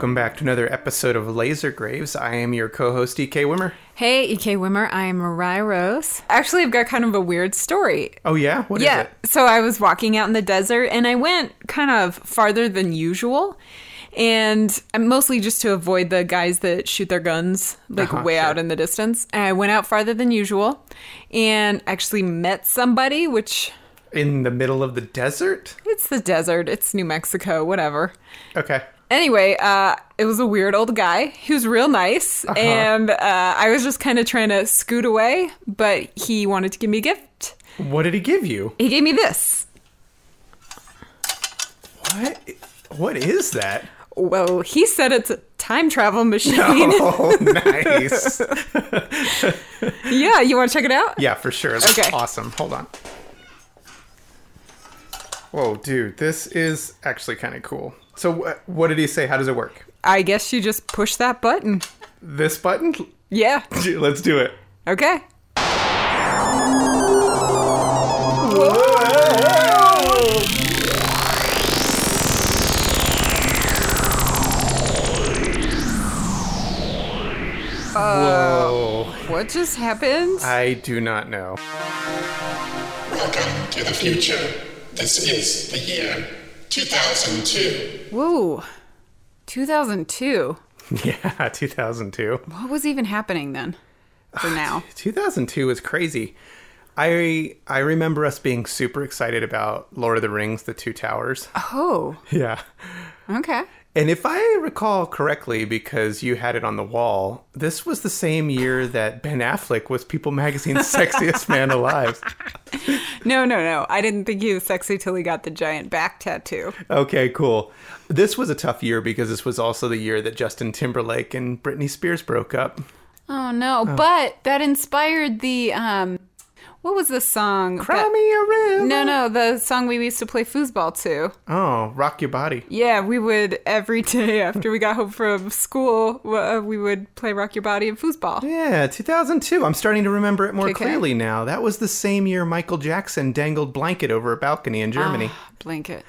Welcome back to another episode of Laser Graves. I am your co-host EK Wimmer. Hey, EK Wimmer, I'm Mariah Rose. Actually, I've got kind of a weird story. Oh yeah, what is yeah, so I was walking out in the desert and I went kind of farther than usual. And mostly just to avoid the guys that shoot their guns like Uh-huh, way sure. out in the distance. And I went out farther than usual and actually met somebody, which In the middle of the desert? it's the desert, it's New Mexico, whatever. Okay. Anyway, uh, it was a weird old guy. He was real nice, Uh-huh. and uh, I was just kind of trying to scoot away, but he wanted to give me a gift. What did he give you? He gave me this. What? What is that? Well, he said it's a time travel machine. Oh, nice. yeah, you want to check it out? yeah, for sure. That's Okay. awesome. Hold on. Whoa, dude, this is actually kind of cool. So, wh- what did he say? How does it work? I guess you just push that button. This button? Yeah. Let's do it. Okay. Whoa. Uh, what just happened? I do not know. Welcome to the future. This is the year 2002. Whoa. 2002. Yeah, 2002. What was even happening then? For now. 2002 was crazy. I I remember us being super excited about Lord of the Rings: The Two Towers. Oh, Yeah. okay. And if I recall correctly, because you had it on the wall, this was the same year that Ben Affleck was People Magazine's sexiest man alive. No, no, no. I didn't think he was sexy till he got the giant back tattoo. Okay, cool. This was a tough year because this was also the year that Justin Timberlake and Britney Spears broke up. Oh no! But that inspired the um, what was the song? Cry that- me a river. No, no, the song we used to play foosball to. Oh, rock your body. Yeah, we would every day after we got home from school, uh, we would play Rock Your Body and foosball. Yeah, 2002. I'm starting to remember it more Okay. clearly now. That was the same year Michael Jackson dangled blanket over a balcony in Germany. Ah, blanket.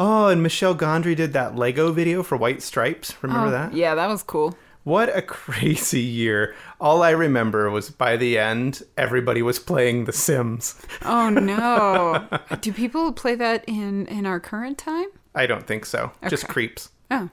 Oh, and Michel Gondry did that Lego video for White Stripes. Remember Oh, that? Yeah, that was cool. What a crazy year. All I remember was by the end, everybody was playing The Sims. Oh no! Do people play that in in our current time? I don't think so. Just creeps. Oh,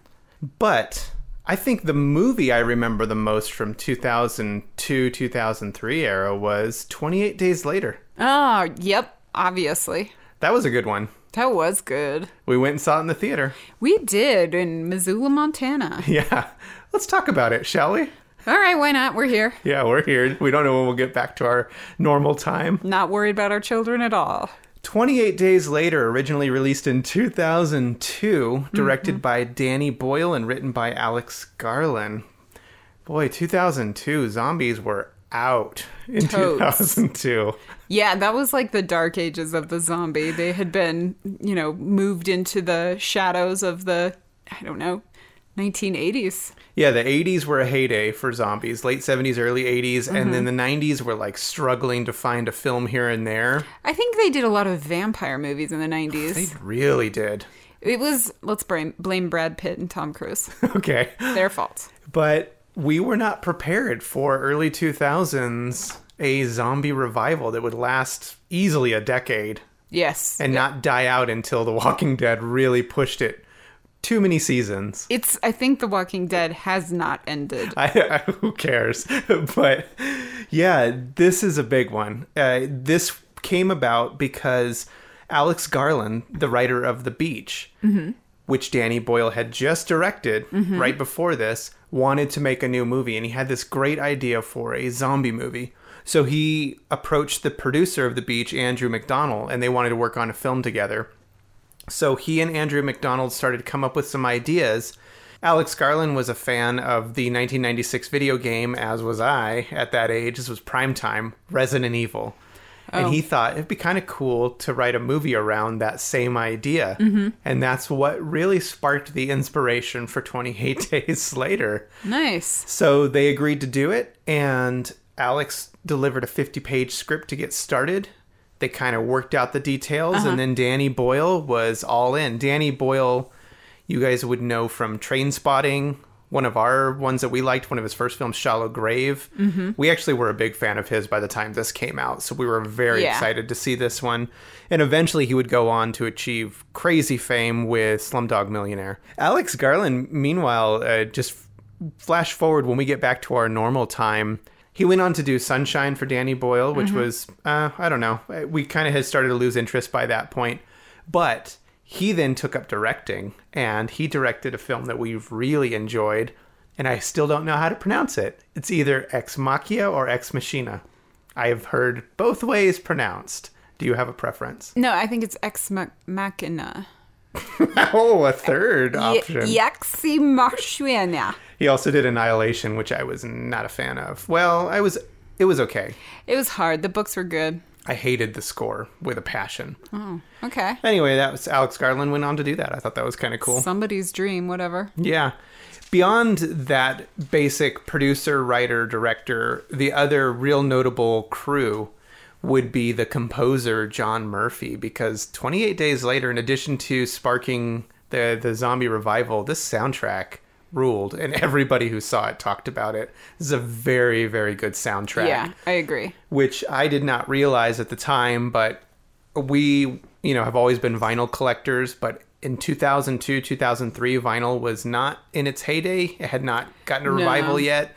But I think the movie I remember the most from 2002 2003 era was 28 Days Later. oh, yep. Obviously, That was a good one. that was good. We went and saw it in the theater. We did in Missoula, Montana. Yeah. Let's talk about it, shall we? All right, why not? We're here. Yeah, we're here. We don't know when we'll get back to our normal time. Not worried about our children at all. 28 Days Later, originally released in 2002, directed mm-hmm. by Danny Boyle and written by Alex Garland. Boy, 2002, zombies were out in Totes. 2002. Yeah, that was like the dark ages of the zombie. They had been, you know, moved into the shadows of the, I don't know, 1980s. Yeah, the 80s were a heyday for zombies, late 70s, early 80s, and then mm-hmm. the 90s were like struggling to find a film here and there. I think they did a lot of vampire movies in the 90s. They really did. It was, let's blame, blame Brad Pitt and Tom Cruise. Okay. Their fault. But we were not prepared for early 2000s a zombie revival that would last easily a decade Yes. and not die out until The Walking Dead really pushed it too many seasons. it's, I think The Walking Dead has not ended. I, I, who cares? but yeah, this is a big one. Uh, this came about because Alex Garland, the writer of The Beach, which Danny Boyle had just directed right before this, wanted to make a new movie, and he had this great idea for a zombie movie. So he approached the producer of The Beach, Andrew McDonald, and they wanted to work on a film together. So he and Andrew McDonald started to come up with some ideas. Alex Garland was a fan of the 1996 video game, as was I at that age. This was prime time, Resident Evil. And he oh. thought it'd be kind of cool to write a movie around that same idea. Mm-hmm. And that's what really sparked the inspiration for 28 Days Later. Nice. So they agreed to do it, and Alex delivered a 50 page script to get started. They kind of worked out the details, and uh-huh. then Danny Boyle was all in. Danny Boyle you guys would know from Trainspotting, one of our ones that we liked, one of his first films, Shallow Grave. Mm-hmm. We actually were a big fan of his by the time this came out, so we were very Yeah. excited to see this one. And eventually he would go on to achieve crazy fame with Slumdog Millionaire. Alex Garland, meanwhile, uh, just flash forward when we get back to our normal time. He went on to do Sunshine for Danny Boyle, which was, uh, I don't know, we kind of had started to lose interest by that point. But he then took up directing and he directed a film that we've really enjoyed. And I still don't know how to pronounce it. It's either Ex Machina or Ex Machina. I have heard both ways pronounced. Do you have a preference? No, I think it's Ex Machina. Oh, a third option. Yaxi Machina. He also did Annihilation, which I was not a fan of. Well, I was. It was okay. It was hard. The books were good. I hated the score with a passion. Oh, okay. Anyway, that was Alex Garland went on to do that. I thought that was kind of cool. Somebody's dream, whatever. Yeah. Beyond that basic producer, writer, director, the other real notable crew would be the composer John Murphy because 28 days later in addition to sparking the the zombie revival, this soundtrack ruled and everybody who saw it talked about it. This is a very very good soundtrack Yeah, I agree. which I did not realize at the time, but we, you know, have always been vinyl collectors, but in 2002, 2003, vinyl was not in its heyday. It had not gotten a No. revival yet.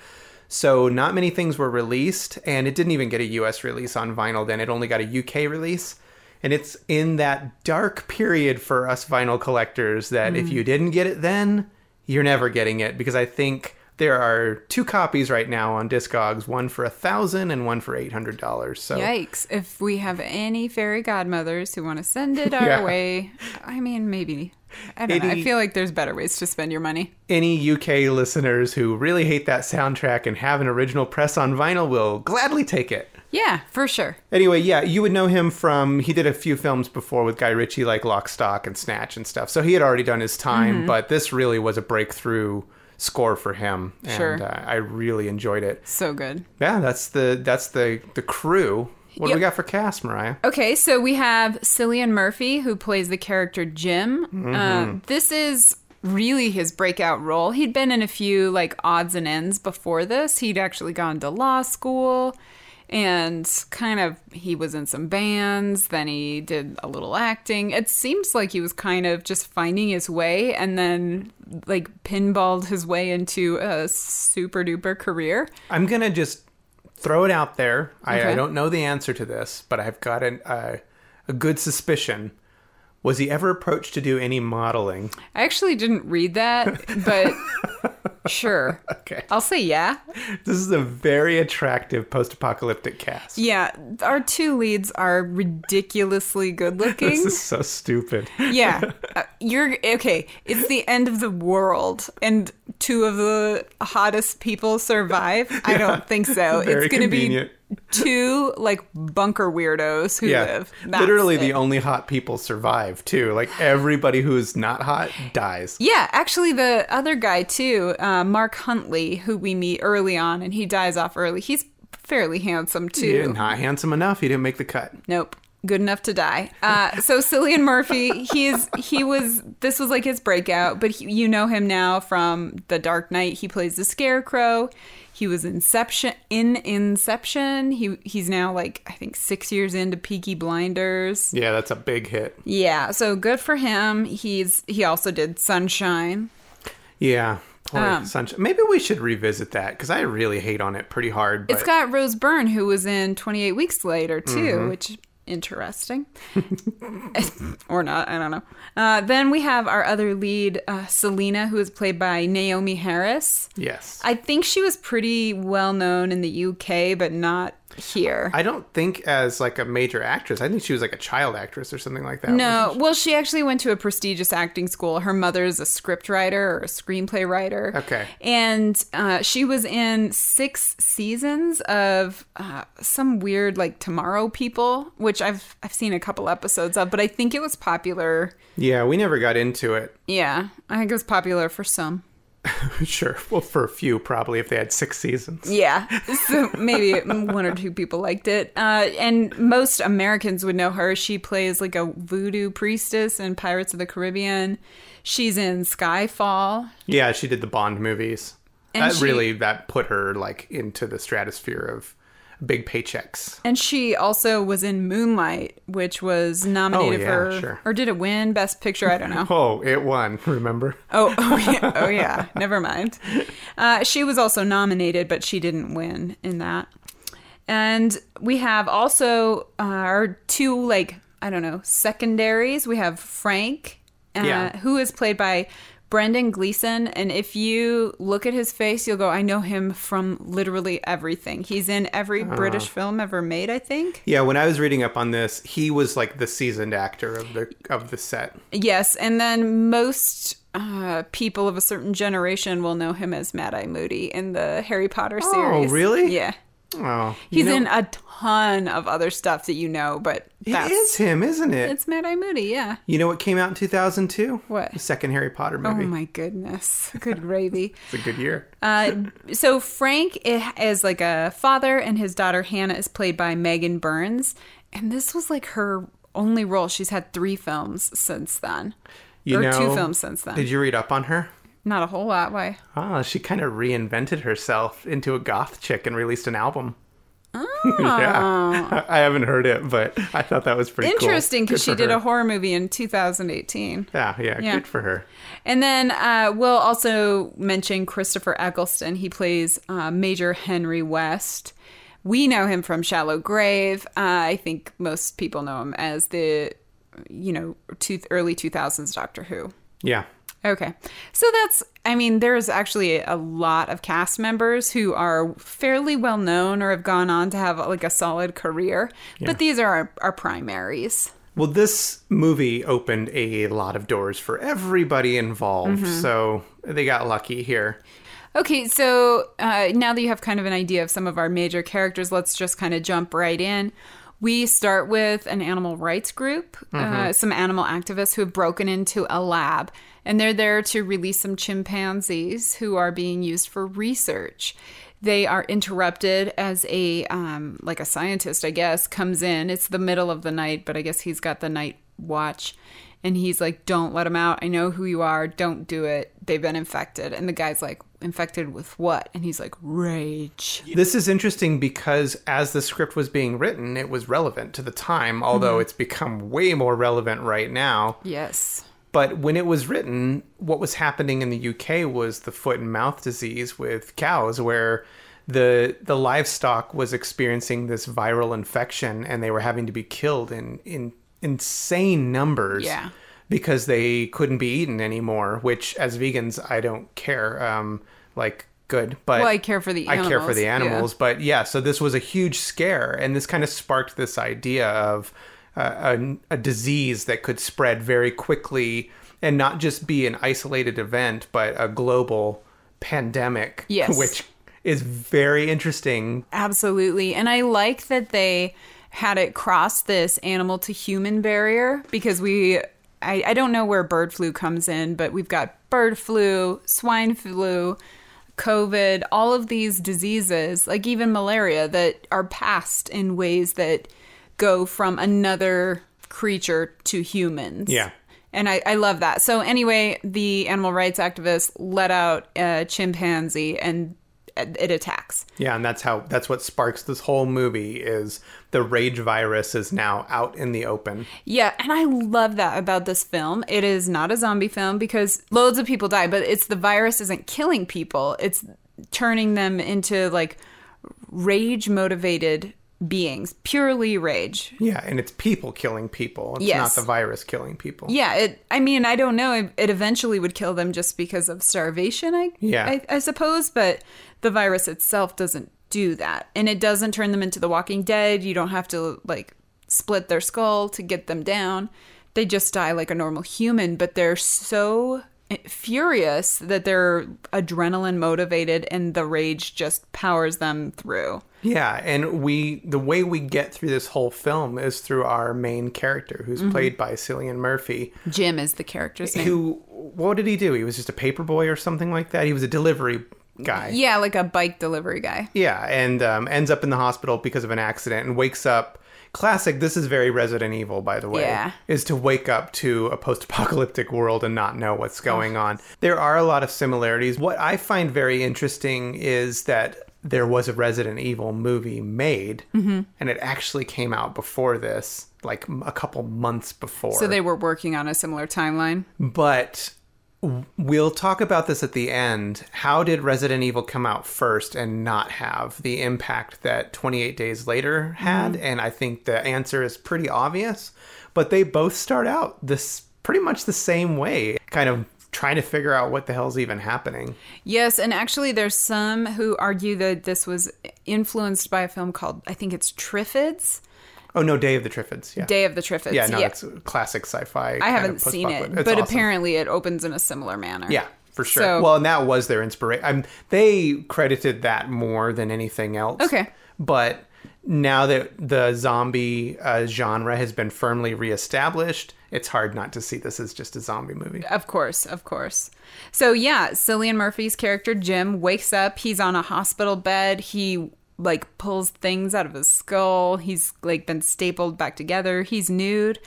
So not many things were released, and it didn't even get a US release on vinyl then. It only got a UK release. And it's in that dark period for us vinyl collectors that if mm. you didn't get it then, you're never getting it because I think there are two copies right now on Discogs, one for a thousand and one for eight hundred dollars. So Yikes. If we have any fairy godmothers who want to send it our Yeah. way, I mean, maybe. I don't know. I feel like there's better ways to spend your money. any UK listeners who really hate that soundtrack and have an original press on vinyl will gladly take it. Yeah, for sure. Anyway, yeah, you would know him from he did a few films before with Guy Ritchie like Lock, Stock and Snatch and stuff. So he had already done his time, but this really was a breakthrough score for him and Sure. uh, I really enjoyed it. So good. Yeah, that's the that's the the crew. What do we got for cast, Mariah? Okay, so we have Cillian Murphy, who plays the character Jim. Uh, this is really his breakout role. He'd been in a few like odds and ends before this. He'd actually gone to law school and kind of he was in some bands, then he did a little acting. It seems like he was kind of just finding his way and then like pinballed his way into a super duper career. I'm gonna just throw it out there. I, I don't know the answer to this, but I've got an, uh, a good suspicion. Was he ever approached to do any modeling? I actually didn't read that, but sure. Okay. I'll say yeah. This is a very attractive post-apocalyptic cast. Yeah, our two leads are ridiculously good looking. This is so stupid. yeah. Uh, you're okay. It's the end of the world and two of the hottest people survive. I don't think so. It's going to be two like bunker weirdos who Yeah, live. That's literally it. the only hot people survive too. Like everybody who is not hot dies. Yeah, actually, the other guy too, uh, Mark Huntley, who we meet early on, and he dies off early. He's fairly handsome too. Yeah, not handsome enough. He didn't make the cut. Nope. Good enough to die. Uh, so Cillian Murphy, he's he was this was like his breakout, but he, you know him now from The Dark Knight. He plays the Scarecrow. He was Inception in Inception. He he's now like I think six years into Peaky Blinders. Yeah, that's a big hit. Yeah, so good for him. He's he also did Sunshine. Yeah. Um, Sunshine. Maybe we should revisit that because I really hate on it pretty hard. But It's got Rose Byrne, who was in 28 Weeks Later, too, Mm-hmm. which interesting. or not, I don't know. Uh, then we have our other lead, uh, Selena, who is played by Naomie Harris. yes. I think she was pretty well known in the UK, but not here. I don't think as like a major actress. I think she was like a child actress or something like that. no, well, she actually went to a prestigious acting school. Her mother's a script writer or a screenplay writer. Okay. And uh, she was in six seasons of uh, some weird like Tomorrow People, which I've I've seen a couple episodes of, but I think it was popular. Yeah, we never got into it. Yeah, I think it was popular for some. sure. Well, for a few, probably if they had six seasons. Yeah, so maybe one or two people liked it. Uh, and most Americans would know her. She plays like a voodoo priestess in Pirates of the Caribbean. She's in Skyfall. Yeah, she did the Bond movies. And that she- really that put her like into the stratosphere of big paychecks. And she also was in Moonlight, which was nominated Oh, yeah, for, sure. or did it win Best Picture? I don't know. Oh, it won. Remember? Oh, oh yeah, oh yeah. Never mind. Uh, she was also nominated, but she didn't win in that. And we have also uh, our two like I don't know secondaries. We have Frank, uh, Yeah. who is played by Brendan Gleeson, and if you look at his face, you'll go, "I know him from literally everything." He's in every British film ever made, I think. Yeah, when I was reading up on this, he was like the seasoned actor of the of the set. Yes, and then most uh, people of a certain generation will know him as Mad Eye Moody in the Harry Potter series. Oh, series. really? Yeah. Oh, He's know, in a ton of other stuff that you know, but It is him, isn't it? it's Mad Eye Moody, yeah. You know what came out in 2002? What? The second Harry Potter movie. Oh my goodness. Good gravy. It's a good year. Uh, so Frank is like a father, and his daughter Hannah is played by Megan Burns, and this was like her only role. She's had three films since then, You or know, two films since then. Did you read up on her? Not a whole lot. Why? Ah, she kind of reinvented herself into a goth chick and released an album. Oh. yeah, I haven't heard it, but I thought that was pretty. Interesting because Good she did her. a horror movie in 2018. Yeah, yeah, Yeah. good for her. And then uh, we'll also mention Christopher Eccleston. He plays uh, Major Henry West. We know him from Shallow Grave. Uh, I think most people know him as the, you know, two, early 2000s Doctor Who. Yeah, Okay. So that's, I mean, there's actually a lot of cast members who are fairly well known or have gone on to have like a solid career, but these are our, our primaries. Well, this movie opened a lot of doors for everybody involved, Mm-hmm. so they got lucky here. Okay, so uh, now that you have kind of an idea of some of our major characters, let's just kind of jump right in. We start with an animal rights group, uh, some animal activists who have broken into a lab, and they're there to release some chimpanzees who are being used for research. They are interrupted as a um, like a scientist, I guess, comes in. It's the middle of the night, but I guess he's got the night watch and he's like, "Don't let them out. I know who you are. Don't do it. They've been infected." And the guy's like, "Infected with what?" And he's like, "Rage." This is interesting because as the script was being written, it was relevant to the time, although Mm-hmm. it's become way more relevant right now. Yes. But when it was written, what was happening in the UK was the foot and mouth disease with cows, where the the livestock was experiencing this viral infection and they were having to be killed in, in insane numbers Yeah. because they couldn't be eaten anymore, which as vegans I don't care. Um like good, but Well, I care for the I care for animals, the yeah. animals, but yeah, so this was a huge scare, and this kind of sparked this idea of a, a disease that could spread very quickly and not just be an isolated event, but a global pandemic, Yes. which is very interesting. Absolutely. And I like that they had it cross this animal to human barrier because we, I, I don't know where bird flu comes in, but we've got bird flu, swine flu, COVID, all of these diseases, like even malaria, that are passed in ways that go from another creature to humans. Yeah. And I, I love that. So, anyway, the animal rights activists let out a chimpanzee and it attacks. Yeah, and that's how that's what sparks this whole movie is the rage virus is now out in the open. Yeah, and I love that about this film. It is not a zombie film because loads of people die, but it's the virus isn't killing people. It's turning them into like rage motivated beings, purely rage. Yeah, and it's people killing people. It's Yes. not the virus killing people. Yeah, it I mean, I don't know, it, it eventually would kill them just because of starvation, I Yeah. I, I suppose, but the virus itself doesn't do that. And it doesn't turn them into the walking dead. You don't have to like split their skull to get them down. They just die like a normal human, but they're so furious that they're adrenaline motivated and the rage just powers them through. Yeah, and we the way we get through this whole film is through our main character, who's Mm-hmm. played by Cillian Murphy, Jim is the character's name. who what did he do? He was just a paper boy or something like that. He was a delivery guy. Yeah, like a bike delivery guy. Yeah, and um, ends up in the hospital because of an accident and wakes up. Classic. This is very Resident Evil, by the way. Yeah. Is to wake up to a post-apocalyptic world and not know what's going on. There are a lot of similarities. What I find very interesting is that there was a Resident Evil movie made, Mm-hmm. and it actually came out before this, like a couple months before. So they were working on a similar timeline. But we'll talk about this at the end. How did Resident Evil come out first and not have the impact that 28 Days Later had? And I think the answer is pretty obvious. But they both start out this pretty much the same way, kind of trying to figure out what the hell's even happening. Yes, and actually, there's some who argue that this was influenced by a film called, I think it's Triffids, Oh no, Day of the Triffids. Yeah. Day of the Triffids. yeah, no, it's classic sci-fi. I haven't seen it, but awesome. apparently it opens in a similar manner. Yeah, for sure. So- well, and that was their inspiration. Um, they credited that more than anything else. Okay. But now that the zombie uh, genre has been firmly reestablished, it's hard not to see this as just a zombie movie. Of course, of course. So yeah, Cillian Murphy's character Jim wakes up. He's on a hospital bed. He like pulls things out of his skull. He's like been stapled back together. He's nude.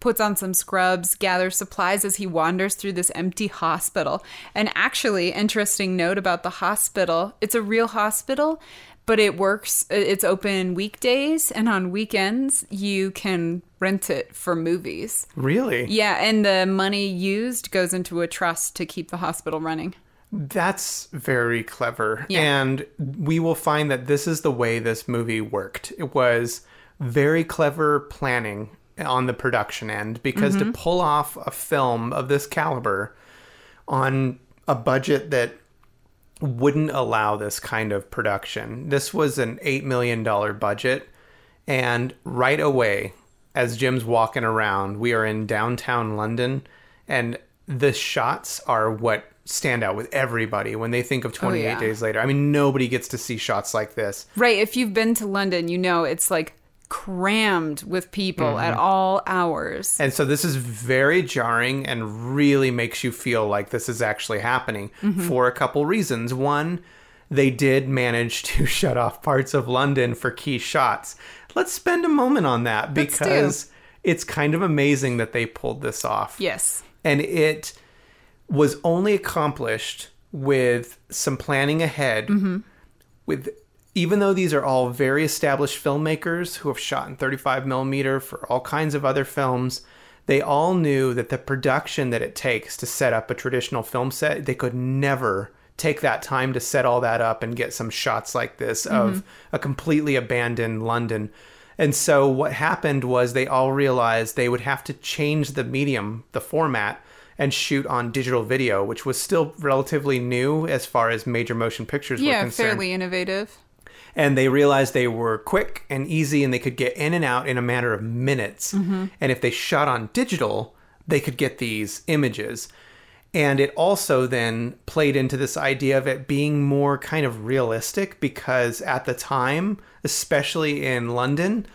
Puts on some scrubs, gathers supplies as he wanders through this empty hospital. And actually, interesting note about the hospital it's a real hospital, but it works, it's open weekdays, and on weekends, you can rent it for movies. Really? Yeah, and the money used goes into a trust to keep the hospital running. That's very clever. Yeah. And we will find that this is the way this movie worked. It was very clever planning on the production end because Mm-hmm. to pull off a film of this caliber on a budget that wouldn't allow this kind of production. This was an $8 million budget. And right away, as Jim's walking around, we are in downtown London. And the shots are what stand out with everybody when they think of 28 yeah. Days Later. I mean, nobody gets to see shots like this. Right, if you've been to London, you know it's like crammed with people at Mm-hmm. all hours. And so this is very jarring and really makes you feel like this is actually happening for a couple reasons. One, they did manage to shut off parts of London for key shots. Let's spend a moment on that because it's kind of amazing that they pulled this off. Yes. And it was only accomplished with some planning ahead with even though these are all very established filmmakers who have shot in 35 millimeter for all kinds of other films they all knew that the production that it takes to set up a traditional film set they could never take that time to set all that up and get some shots like this of mm-hmm. a completely abandoned london and so what happened was they all realized they would have to change the medium the format and shoot on digital video which was still relatively new as far as major motion pictures were concerned. Yeah, fairly innovative. And they realized they were quick and easy and they could get in and out in a matter of minutes. Mm-hmm. And if they shot on digital, they could get these images. And it also then played into this idea of it being more kind of realistic because at the time, especially in London,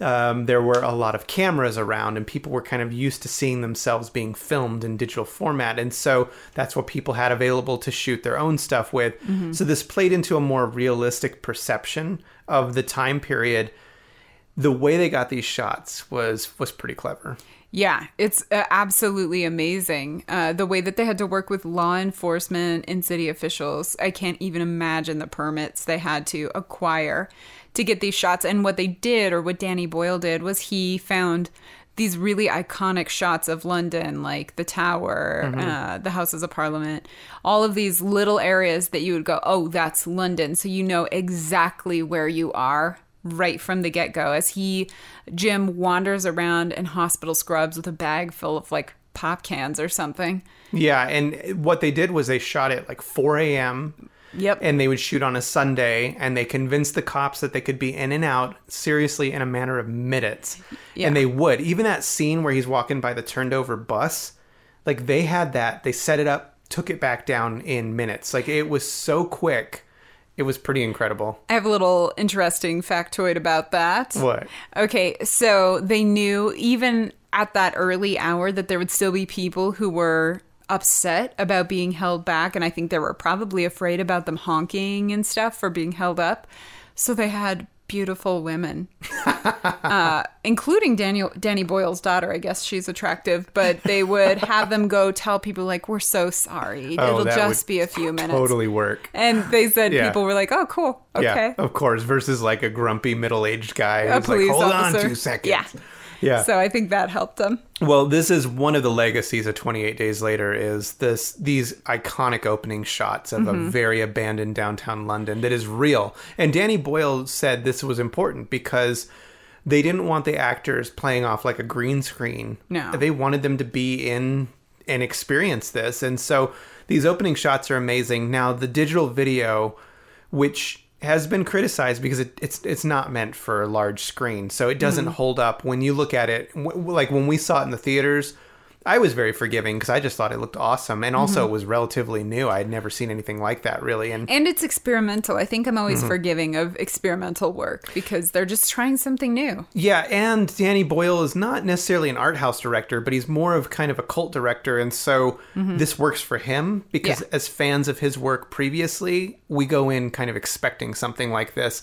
um, there were a lot of cameras around and people were kind of used to seeing themselves being filmed in digital format. And so that's what people had available to shoot their own stuff with. So this played into a more realistic perception of the time period the way they got these shots was was pretty clever Yeah, it's uh, absolutely amazing. Uh, the way that they had to work with law enforcement and city officials. I can't even imagine the permits they had to acquire to get these shots. And what they did, or what Danny Boyle did, was he found these really iconic shots of London, like the Tower, uh, the Houses of Parliament, all of these little areas that you would go, oh, that's London. So you know exactly where you are right from the get go as he, Jim, wanders around in hospital scrubs with a bag full of like pop cans or something. yeah and what they did was they shot it like 4 a.m Yep. and they would shoot on a Sunday, and they convinced the cops that they could be in and out seriously in a matter of minutes. Yeah. And they would. Even that scene where he's walking by the turned over bus, like they had that, they set it up, took it back down in minutes. Like it was so quick. It was pretty incredible. I have a little interesting factoid about that. What? Okay, so they knew even at that early hour that there would still be people who were upset about being held back, and I think they were probably afraid about them honking and stuff for being held up. So they had beautiful women, uh, including Daniel Danny Boyle's daughter. I guess she's attractive, but they would have them go tell people like, "We're so sorry. Oh, It'll just be a few minutes." Totally work. And they said Yeah. people were like, "Oh, cool, okay." Yeah, of course. Versus like a grumpy middle-aged guy A who's like, "Hold officer. on, two seconds." Yeah. Yeah. So I think that helped them. Well, this is one of the legacies of 28 Days Later is this these iconic opening shots of a mm-hmm. very abandoned downtown London that is real. And Danny Boyle said this was important because they didn't want the actors playing off like a green screen. No. They wanted them to be in and experience this. And so these opening shots are amazing. Now, the digital video which has been criticized because it, it's it's not meant for a large screen, so it doesn't mm-hmm. hold up when you look at it. W- like when we saw it in the theaters, I was very forgiving because I just thought it looked awesome, and also it was relatively new. I had never seen anything like that really, and And it's experimental. I think I'm always Mm-hmm. forgiving of experimental work because they're just trying something new. Yeah, and Danny Boyle is not necessarily an art house director, but he's more of kind of a cult director, and so this works for him because Mm-hmm. Yeah. as fans of his work previously, we go in kind of expecting something like this.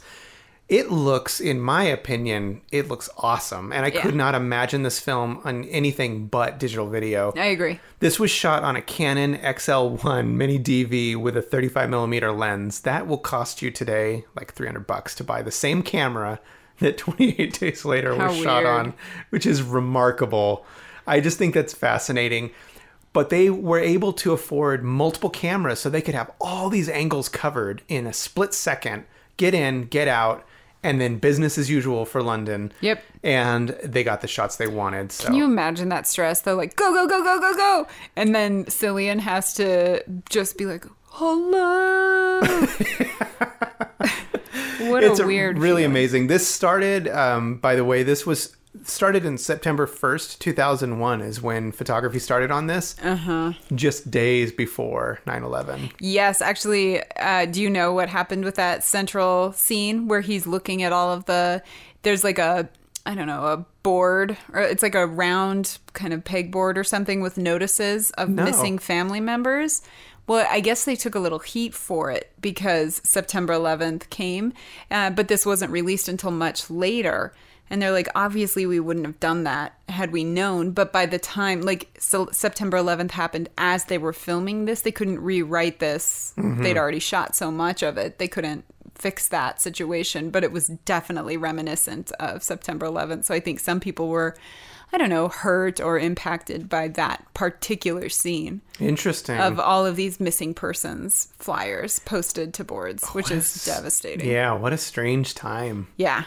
It looks, in my opinion, it looks awesome, and I Yeah. could not imagine this film on anything but digital video. I agree. This was shot on a Canon XL1 mini DV with a 35 millimeter lens. That will cost you today like 300 bucks to buy the same camera that 28 days later How was shot weird. on, which is remarkable. I just think that's fascinating. But they were able to afford multiple cameras so they could have all these angles covered in a split second, get in, get out, and then business as usual for London. Yep. And they got the shots they wanted. So Can you imagine that stress? They're like, go, go, go, go, go, go. And then Cillian has to just be like, hello. what it's a weird really feeling. amazing this started um, by the way this was started in september 1st 2001 is when photography started on this uh-huh just days before 9-11 Yes, actually, uh, do you know what happened with that central scene where he's looking at all of the? There's like a, I don't know, a board, or it's like a round kind of pegboard or something with notices of No. missing family members. Well, I guess they took a little heat for it because September 11th came, uh, but this wasn't released until much later. And they're like, obviously, we wouldn't have done that had we known. But by the time, like, so September 11th happened as they were filming this, they couldn't rewrite this. Mm-hmm. They'd already shot so much of it, they couldn't fix that situation. But it was definitely reminiscent of September 11th. So I think some people were, I don't know, hurt or impacted by that particular scene interesting of all of these missing persons flyers posted to boards, oh, which is devastating. yeah what a strange time Yeah.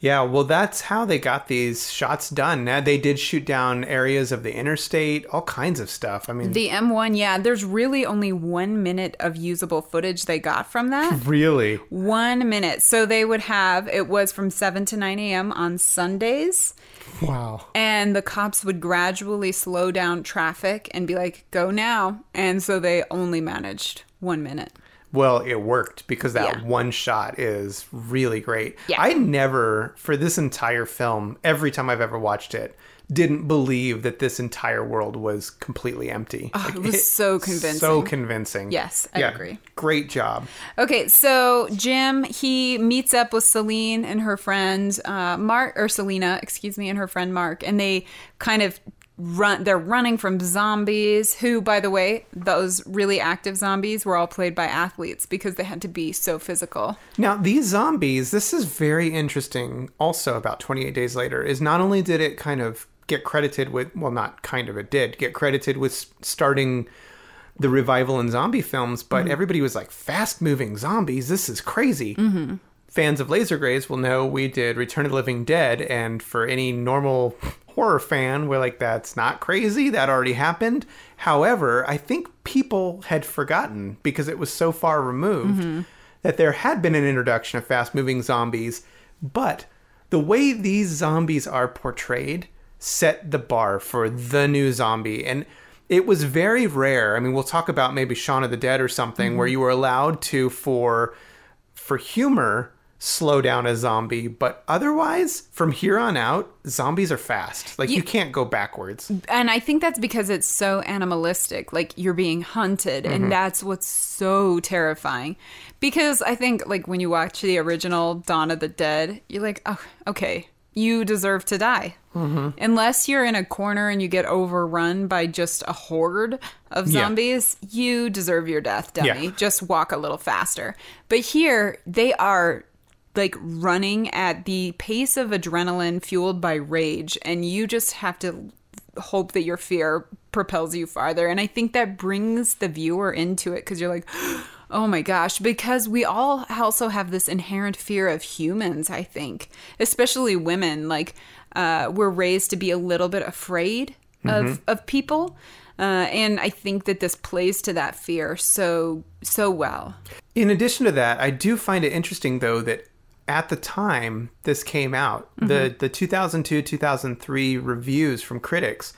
Yeah well that's how they got these shots done now they did shoot down areas of the interstate all kinds of stuff i mean The M1, yeah, there's really only one minute of usable footage they got from that. really one minute. So they would have, it was from 7 to 9 a.m. on Sundays. wow And the cops would gradually slow down traffic and be like, go now. And so they only managed one minute. Well, it worked because that Yeah. one shot is really great. Yeah. I never, for this entire film, every time I've ever watched it, didn't believe that this entire world was completely empty. Like, it was so convincing. So convincing. Yes, I agree. Great job. Okay, so Jim he meets up with Celine and her friend uh, Mark, or Selena, excuse me, and her friend Mark, and they kind of run. They're running from zombies. Who, by the way, those really active zombies were all played by athletes because they had to be so physical. Now, these zombies, this is very interesting also about 28 Days Later, is not only did it kind of get credited with, well, not kind of, it did get credited with starting the revival in zombie films, but everybody was like, fast moving zombies, this is crazy. Mm-hmm. Fans of Laser Grays will know we did Return of the Living Dead, and for any normal horror fan, we're like, that's not crazy, that already happened. However, I think people had forgotten because it was so far removed mm-hmm. that there had been an introduction of fast moving zombies, but the way these zombies are portrayed set the bar for the new zombie. And it was very rare. I mean, we'll talk about maybe Shaun of the Dead or something where mm-hmm. you were allowed to, for for humor, slow down a zombie, but otherwise, from here on out, zombies are fast. Like you, You- can't go backwards. And I think that's because it's so animalistic. Like you're being hunted, Mm-hmm. and that's what's so terrifying. Because I think, like, when you watch the original Dawn of the Dead, you're like, oh, okay, you deserve to die. Mm-hmm. Unless you're in a corner and you get overrun by just a horde of Yeah. zombies, you deserve your death, dummy. Yeah. Just walk a little faster. But here, they are like running at the pace of adrenaline fueled by rage, and you just have to hope that your fear propels you farther. And I think that brings the viewer into it because you're like, oh my gosh, because we all also have this inherent fear of humans, I think, especially women. Like, uh, we're raised to be a little bit afraid of, of people. Uh, and I think that this plays to that fear so so well. In addition to that, I do find it interesting though that at the time this came out, the mm-hmm. the 2002 2003 reviews from critics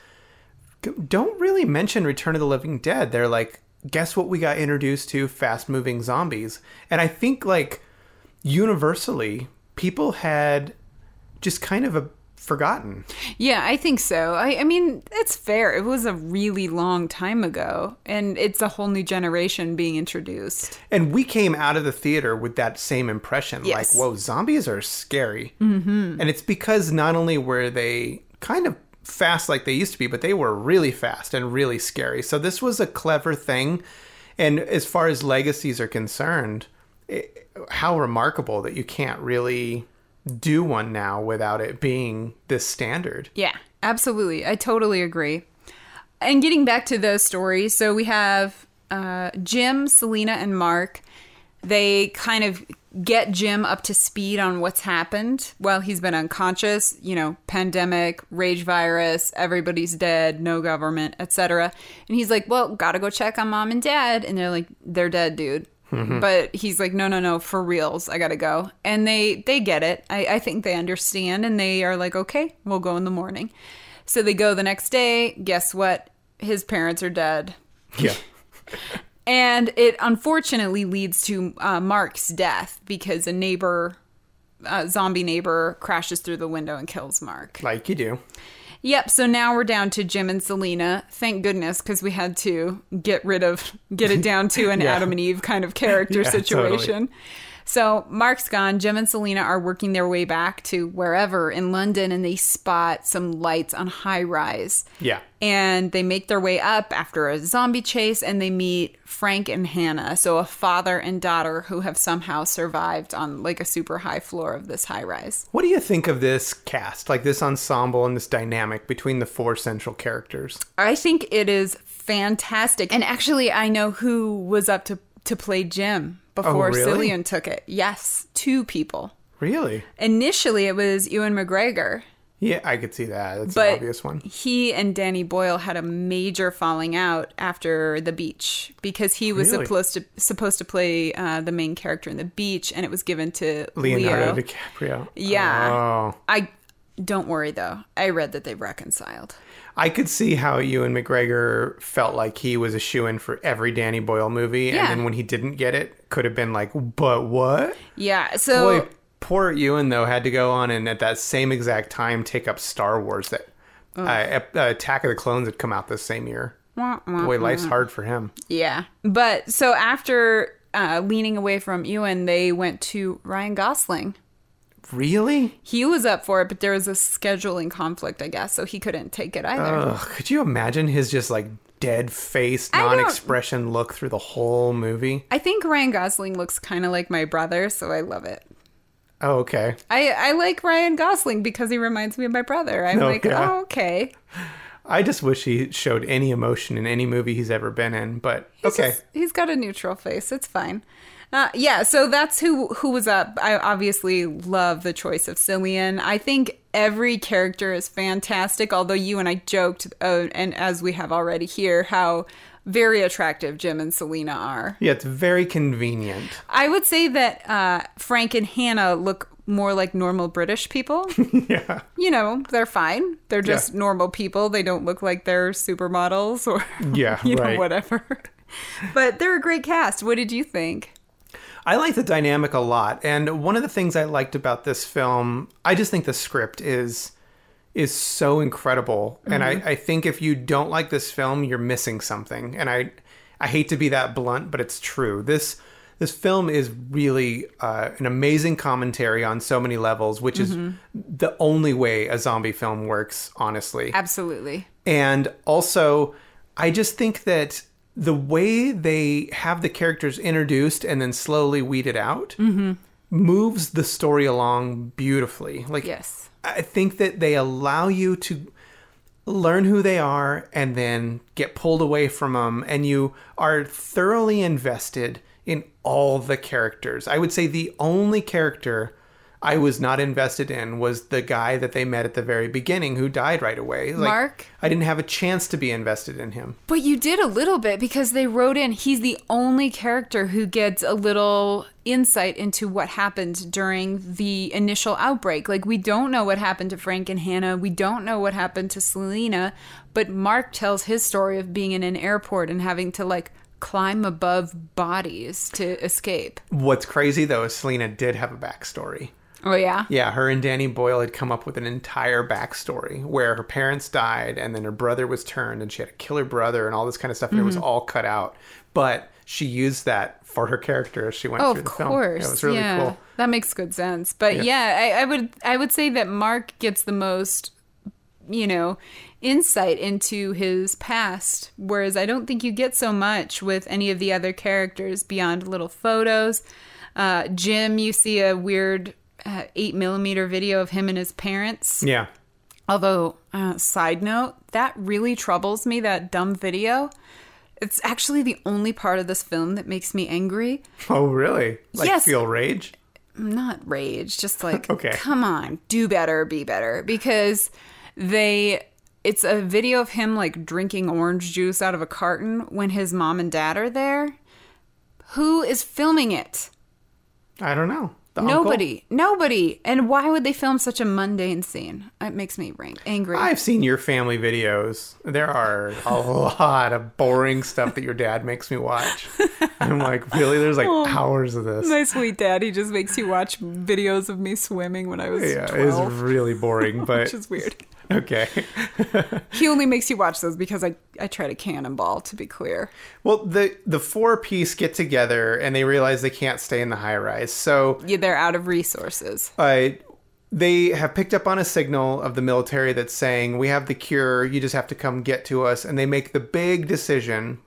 don't really mention Return of the Living Dead. They're like, guess what we got introduced to? Fast moving zombies. And I think like universally, people had just kind of a forgotten. Yeah, I think so. I, I mean, it's fair. It was a really long time ago, and it's a whole new generation being introduced. And we came out of the theater with that same impression Yes. like, whoa, zombies are scary. Mm-hmm. And it's because not only were they kind of fast like they used to be, but they were really fast and really scary. So this was a clever thing. And as far as legacies are concerned, it, how remarkable that you can't really do one now without it being this standard. Yeah, absolutely. I totally agree. And getting back to those stories, so we have uh, Jim, Selena, and Mark. They kind of get Jim up to speed on what's happened while he's been unconscious. You know, pandemic, rage virus, everybody's dead, no government, etc. And he's like, "Well, gotta go check on mom and dad." And they're like, "They're dead, dude." But he's like, no, no, no, for reals, I gotta go. And they they get it. I, I think they understand, and they are like, okay, we'll go in the morning. So they go the next day. Guess what? His parents are dead, Yeah. and it unfortunately leads to uh, Mark's death because a neighbor, uh, zombie neighbor, crashes through the window and kills Mark. like you do. Yep. So now we're down to Jim and Selena. Thank goodness, because we had to get rid of, get it down to an Yeah. Adam and Eve kind of character Yeah, situation. So Mark's gone. Jim and Selena are working their way back to wherever in London, and they spot some lights on high rise. Yeah. And they make their way up after a zombie chase, and they meet Frank and Hannah, so a father and daughter who have somehow survived on like a super high floor of this high rise. What do you think of this cast, like this ensemble and this dynamic between the four central characters? I think it is fantastic. And actually, I know who was up to, to play Jim before Oh, really? Cillian took it. Yes, two people. Really? Initially, it was Ewan McGregor, Yeah, I could see that. That's but an obvious one. he and Danny Boyle had a major falling out after The Beach because he was Really? supposed to supposed to play uh, the main character in The Beach, and it was given to Leonardo Leo. DiCaprio. Yeah. Oh. I don't worry though. I read that they've reconciled. I could see how Ewan McGregor felt like he was a shoe in for every Danny Boyle movie, Yeah. and then when he didn't get it, could have been like, "But what?" Yeah. So Boy, poor Ewan though had to go on and at that same exact time take up Star Wars. That uh, uh, Attack of the Clones had come out this same year. Boy, life's hard for him. Yeah. But so after uh, leaning away from Ewan, they went to Ryan Gosling. Really? He was up for it, but there was a scheduling conflict, I guess, so he couldn't take it either. Ugh, could you imagine his just like dead face, I non-expression look through the whole movie? I think Ryan Gosling looks kind of like my brother, so I love it. Oh, okay. I, I like Ryan Gosling because he reminds me of my brother. I'm Oh, like, yeah. oh, okay. I just wish he showed any emotion in any movie he's ever been in, but He's okay. just- he's got a neutral face. It's fine. Uh, yeah, so that's who who was up. I obviously love the choice of Cillian. I think every character is fantastic. Although you and I joked, uh, and as we have already here, how very attractive Jim and Selena are. Yeah, it's very convenient. I would say that uh, Frank and Hannah look more like normal British people. yeah. you know, they're fine. They're just Yeah. normal people. They don't look like they're supermodels or Yeah, you know whatever. but they're a great cast. What did you think? I like the dynamic a lot, and one of the things I liked about this film, I just think the script is is so incredible, and I, I think if you don't like this film, you're missing something. And I I hate to be that blunt, but it's true. This this film is really uh, an amazing commentary on so many levels, which is the only way a zombie film works, honestly. Absolutely. And also, I just think that the way they have the characters introduced and then slowly weeded out moves the story along beautifully. Like, Yes. I think that they allow you to learn who they are and then get pulled away from them, and you are thoroughly invested in all the characters. I would say the only character I was not invested in was the guy that they met at the very beginning who died right away. Like, Mark? I didn't have a chance to be invested in him. But you did a little bit because they wrote in he's the only character who gets a little insight into what happened during the initial outbreak. Like we don't know what happened to Frank and Hannah. We don't know what happened to Selena, but Mark tells his story of being in an airport and having to like climb above bodies to escape. What's crazy though is Selena did have a backstory. Oh yeah. Yeah, her and Danny Boyle had come up with an entire backstory where her parents died and then her brother was turned and she had a killer brother and all this kind of stuff and it was all cut out. But she used that for her character as she went Oh, through of the film. course. Yeah, it was really yeah. cool. That makes good sense. But Yeah. yeah, I, I would I would say that Mark gets the most, you know, insight into his past, whereas I don't think you get so much with any of the other characters beyond little photos. Uh, Jim, you see a weird uh, eight millimeter video of him and his parents. Yeah. Although, uh, side note, that really troubles me, that dumb video. It's actually the only part of this film that makes me angry. Oh, really? Like Yes. feel rage? not rage, just like Okay. come on, do better, be better because they it's a video of him like drinking orange juice out of a carton when his mom and dad are there. Who is filming it? I don't know. The uncle? Nobody. Nobody. And why would they film such a mundane scene? It makes me angry. I've seen your family videos. There are a lot of boring stuff that your dad makes me watch. I'm like, really? There's like Oh. hours of this. My sweet dad, he just makes you watch videos of me swimming when I was Yeah, 12, it's really boring, but which is weird. okay. He only makes you watch those because I, I try to cannonball, to be clear. Well, the the four piece get together and they realize they can't stay in the high rise. So Yeah, they're out of resources. uh, they have picked up on a signal of the military that's saying, "We have the cure. You just have to come get to us." And they make the big decision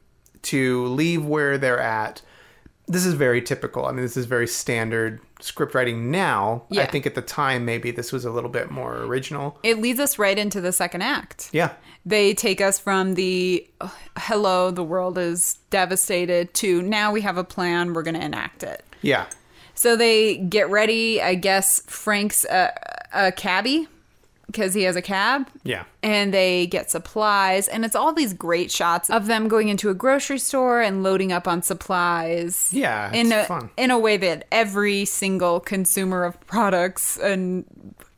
to leave where they're at. This is very typical. I mean, this is very standard script writing now. I think at the time maybe this was a little bit more original. It leads us right into the second act. Yeah. They take us from the uh, hello, the world is devastated to now we have a plan, we're going to enact it. Yeah. So they get ready. I guess Frank's a, a cabbie because he has a cab. Yeah. And they get supplies. And it's all these great shots of them going into a grocery store and loading up on supplies. Yeah, In a, fun. in a way that every single consumer of products and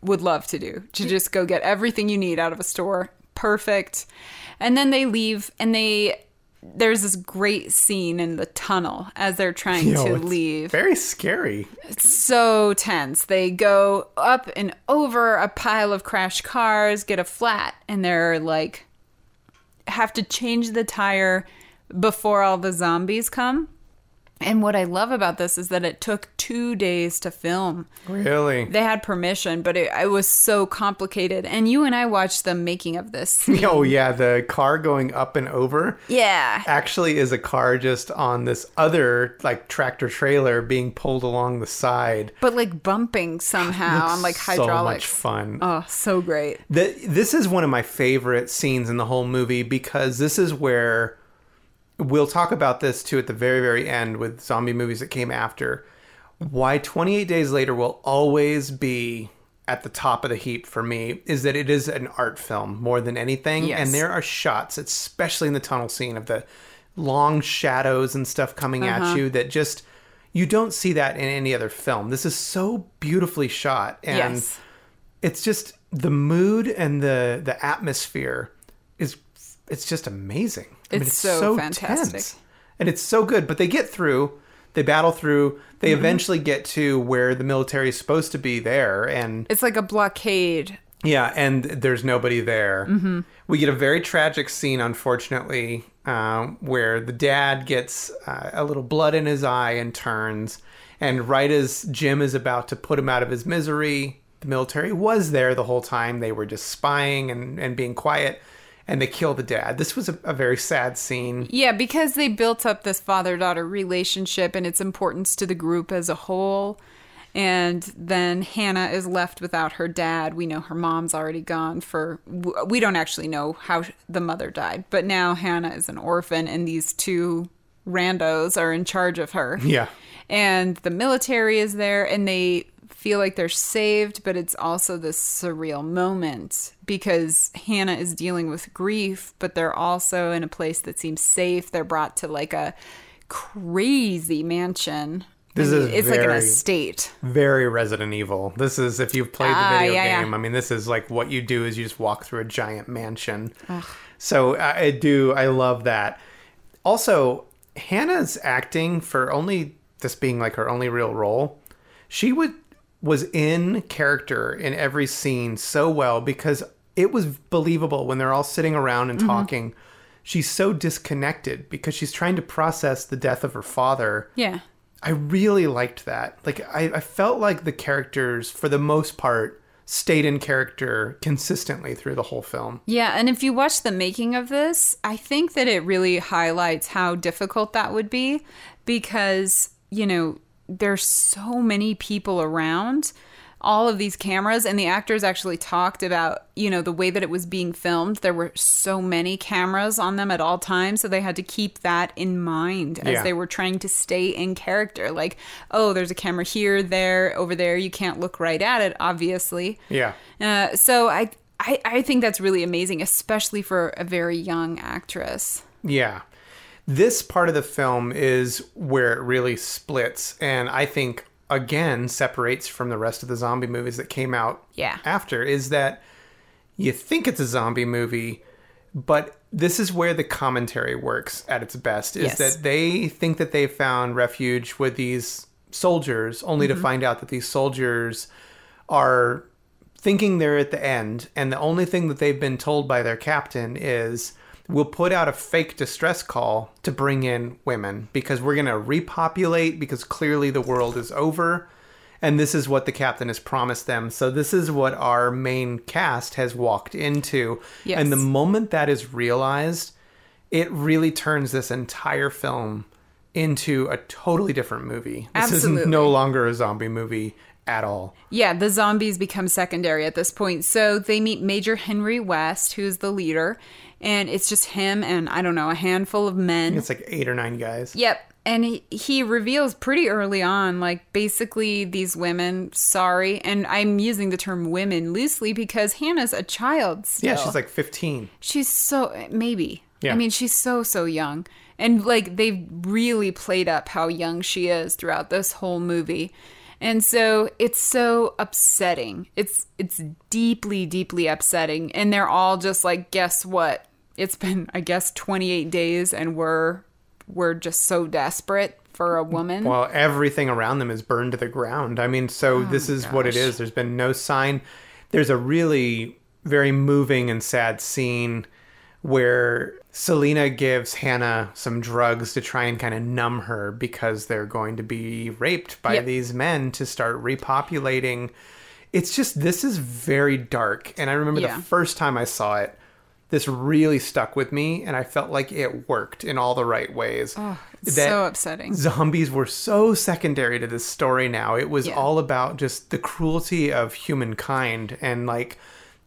would love to do to just go get everything you need out of a store. Perfect. And then they leave and they. There's this great scene in the tunnel as they're trying Yo, to leave Very scary. It's so tense. They go up and over a pile of crashed cars, get a flat, and they're like have to change the tire before all the zombies come. And what I love about this is that it took two days to film. Really. They had permission, but it, it was so complicated. And you and I watched the making of this. Oh yeah, the car going up and over yeah. actually is a car just on this other like tractor trailer being pulled along the side. But like bumping somehow on like hydraulics. So much fun. oh, so great. The, this is one of my favorite scenes in the whole movie because this is where we'll talk about this too at the very very end with zombie movies that came after. Why 28 Days Later will always be at the top of the heap for me is that it is an art film more than anything Yes. and there are shots especially in the tunnel scene of the long shadows and stuff coming Uh-huh. at you that just you don't see that in any other film. This is so beautifully shot and yes. it's just the mood and the the atmosphere is it's just amazing. I It's so fantastic. tense. and it's so good. But they get through. They battle through. They eventually get to where the military is supposed to be there, and It's like a blockade. yeah, and there's nobody there. Mm-hmm. We get a very tragic scene, unfortunately, um, where the dad gets uh, a little blood in his eye and turns. And right as Jim is about to put him out of his misery, the military was there the whole time. They were just spying and, and being quiet, and they kill the dad. This was a, a very sad scene. Yeah, because they built up this father daughter relationship and its importance to the group as a whole. And then Hannah is left without her dad. We know her mom's already gone for. We don't actually know how the mother died, but now Hannah is an orphan, and these two randos are in charge of her. Yeah. And the military is there, and they feel like they're saved, but it's also this surreal moment because Hannah is dealing with grief, but they're also in a place that seems safe. They're brought to like a crazy mansion. This I mean, is it's like an estate. Very Resident Evil. This is if you've played the Ah, video yeah, yeah. game. I mean, this is like what you do is you just walk through a giant mansion. So I, I do. I love that. Also, Hannah's acting for only this being like her only real role. She would was in character in every scene so well because it was believable when they're all sitting around and mm-hmm. talking. She's so disconnected because she's trying to process the death of her father. Yeah. I really liked that. Like I, I felt like the characters, for the most part, stayed in character consistently through the whole film. Yeah, and if you watch the making of this, I think that it really highlights how difficult that would be because, you know, there's so many people around all of these cameras and the actors actually talked about you know the way that it was being filmed there were so many cameras on them at all times so they had to keep that in mind as Yeah. they were trying to stay in character like oh there's a camera here there over there you can't look right at it obviously Yeah. uh, so I, I I think that's really amazing, especially for a very young actress. Yeah. This part of the film is where it really splits and I think again separates from the rest of the zombie movies that came out Yeah. after is that you think it's a zombie movie but this is where the commentary works at its best is Yes. that they think that they found refuge with these soldiers only Mm-hmm. to find out that these soldiers are thinking they're at the end and the only thing that they've been told by their captain is we'll put out a fake distress call to bring in women because we're going to repopulate because clearly the world is over and this is what the captain has promised them. So this is what our main cast has walked into. Yes. and the moment that is realized it really turns this entire film into a totally different movie. This is no longer a zombie movie at all. Yeah, the zombies become secondary at this point. So they meet Major Henry West, who's the leader, and it's just him and I don't know, a handful of men. it's like eight or nine guys Yep. And he, he reveals pretty early on, like, basically, these women, sorry, and I'm using the term women loosely because Hannah's a child still. yeah she's like 15 She's so maybe. Yeah. I mean, she's so so young, and like they've really played up how young she is throughout this whole movie, and so it's so upsetting. It's it's deeply deeply upsetting, and they're all just like, guess what? It's been I guess 28 days, and we're we're just so desperate for a woman. Well, everything around them is burned to the ground. I mean, so oh this is what it is. There's been no sign. There's a really very moving and sad scene where Selena gives Hannah some drugs to try and kind of numb her because they're going to be raped by Yep. these men to start repopulating. It's just this is very dark. And I remember Yeah. the first time I saw it, this really stuck with me and I felt like it worked in all the right ways. Oh, it's That- so upsetting. zombies were so secondary to this story now. It was Yeah. all about just the cruelty of humankind and like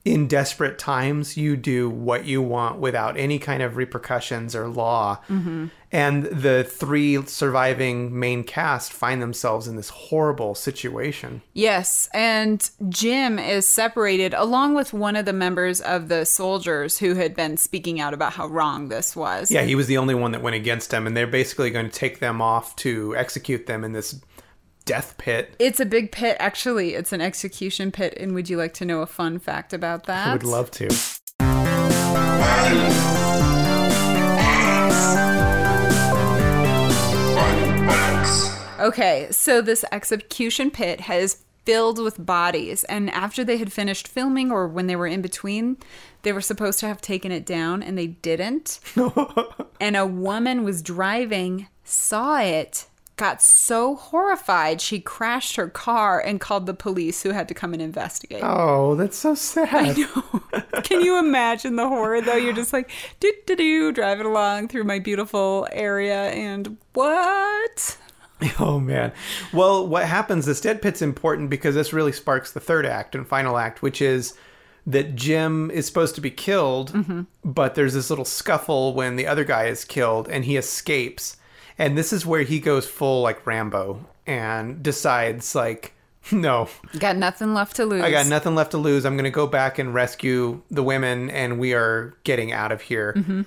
in desperate times you do what you want without any kind of repercussions or law. Mm-hmm. And the three surviving main cast find themselves in this horrible situation. Yes, and Jim is separated along with one of the members of the soldiers who had been speaking out about how wrong this was. Yeah, he was the only one that went against them and they're basically going to take them off to execute them in this death pit. It's a big pit, actually. It's an execution pit. And would you like to know a fun fact about that? I would love to. Okay, so this execution pit has filled with bodies, and after they had finished filming, or when they were in between, they were supposed to have taken it down, and they didn't. and a woman was driving, saw it, got so horrified she crashed her car and called the police, who had to come and investigate. Oh, that's so sad. Can you imagine the horror though? You're just like do do do driving along through my beautiful area and what? Oh man. Well, what happens? This dead pit's important because this really sparks the third act and final act, which is that Jim is supposed to be killed, mm-hmm. but there's this little scuffle when the other guy is killed and he escapes. And this is where he goes full like Rambo and decides like, no, Got nothing left to lose. I got nothing left to lose. I'm going to go back and rescue the women, and we are getting out of here. Mm-hmm.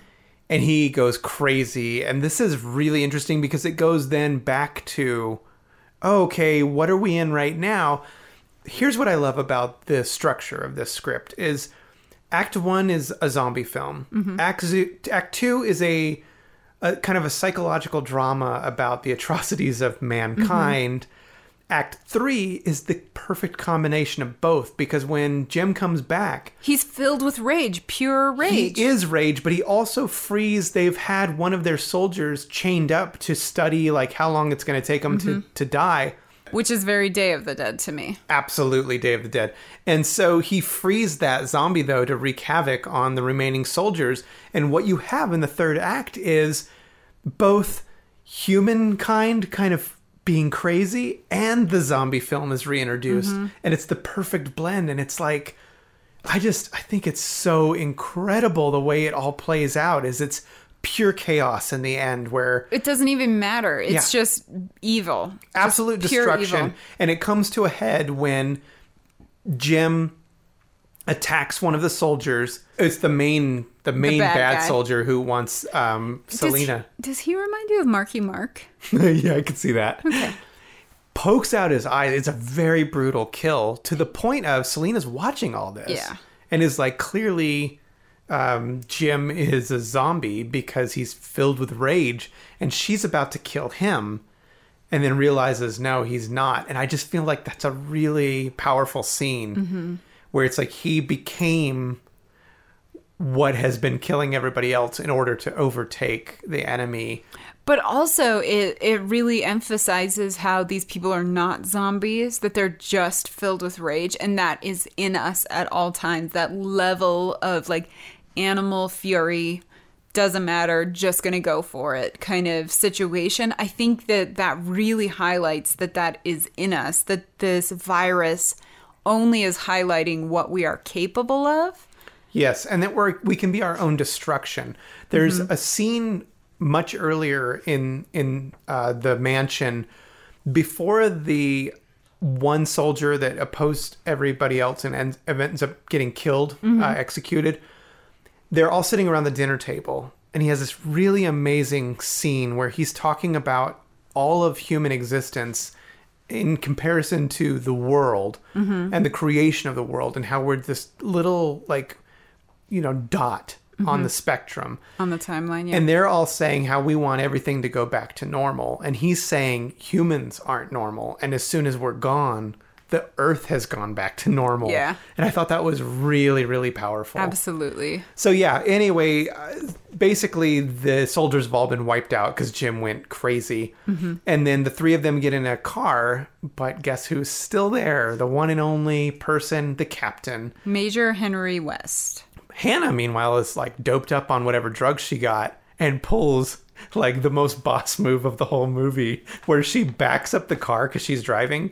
And he goes crazy. And this is really interesting because it goes then back to, okay, what are we in right now? Here's what I love about the structure of this script is Act One is a zombie film. Mm-hmm. Act Z- Act Two is a, a kind of a psychological drama about the atrocities of mm-hmm. mankind. Act three is the perfect combination of both because when Jim comes back, He's filled with rage, pure rage. he is rage, but he also frees. They've had one of their soldiers chained up to study like how long it's going to take them to, to die. Which is very Day of the Dead to me. Absolutely, Day of the Dead. And so he frees that zombie though to wreak havoc on the remaining soldiers. And what you have in the third act is both humankind kind of being crazy and the zombie film is reintroduced. Mm-hmm. And it's the perfect blend. And it's like I just I think it's so incredible the way it all plays out is it's pure chaos in the end where It doesn't even matter. It's Yeah. just evil. Absolute pure destruction evil. and it comes to a head when jim attacks one of the soldiers it's the main the main bad bad, soldier who wants um Does- selena Does he remind you of Marky Mark? yeah i can see that Okay. pokes out his eye it's a very brutal kill to the point of selena's watching all this Yeah. and is like clearly um, jim is a zombie because he's filled with rage and she's about to kill him and then realizes no he's not and i just feel like that's a really powerful scene where it's like he became what has been killing everybody else in order to overtake the enemy But also, it, it really emphasizes how these people are not zombies, that they're just filled with rage, and that is in us at all times. That level of like animal fury, doesn't matter, just gonna go for it kind of situation. I think that that really highlights that that is in us, that this virus only is highlighting what we are capable of. Yes, and that we're we can be our own destruction. There's a scene much earlier in in uh, the mansion before the one soldier that opposed everybody else and ends, ends up getting killed, uh, executed. They're all sitting around the dinner table, and he has this really amazing scene where he's talking about all of human existence in comparison to the world mm-hmm. and the creation of the world and how we're this little like you know dot on the mm-hmm. spectrum. On the timeline, yeah. and they're all saying how we want everything to go back to normal. And he's saying humans aren't normal. And as soon as we're gone the earth has gone back to normal. Yeah. and i thought that was really really powerful. Absolutely. so yeah anyway uh, basically the soldiers have all been wiped out because jim went crazy. And then the three of them get in a car but guess who's still there? The one and only person the captain. Major Henry West. hannah meanwhile is like doped up on whatever drugs she got and pulls like the most boss move of the whole movie where she backs up the car because she's driving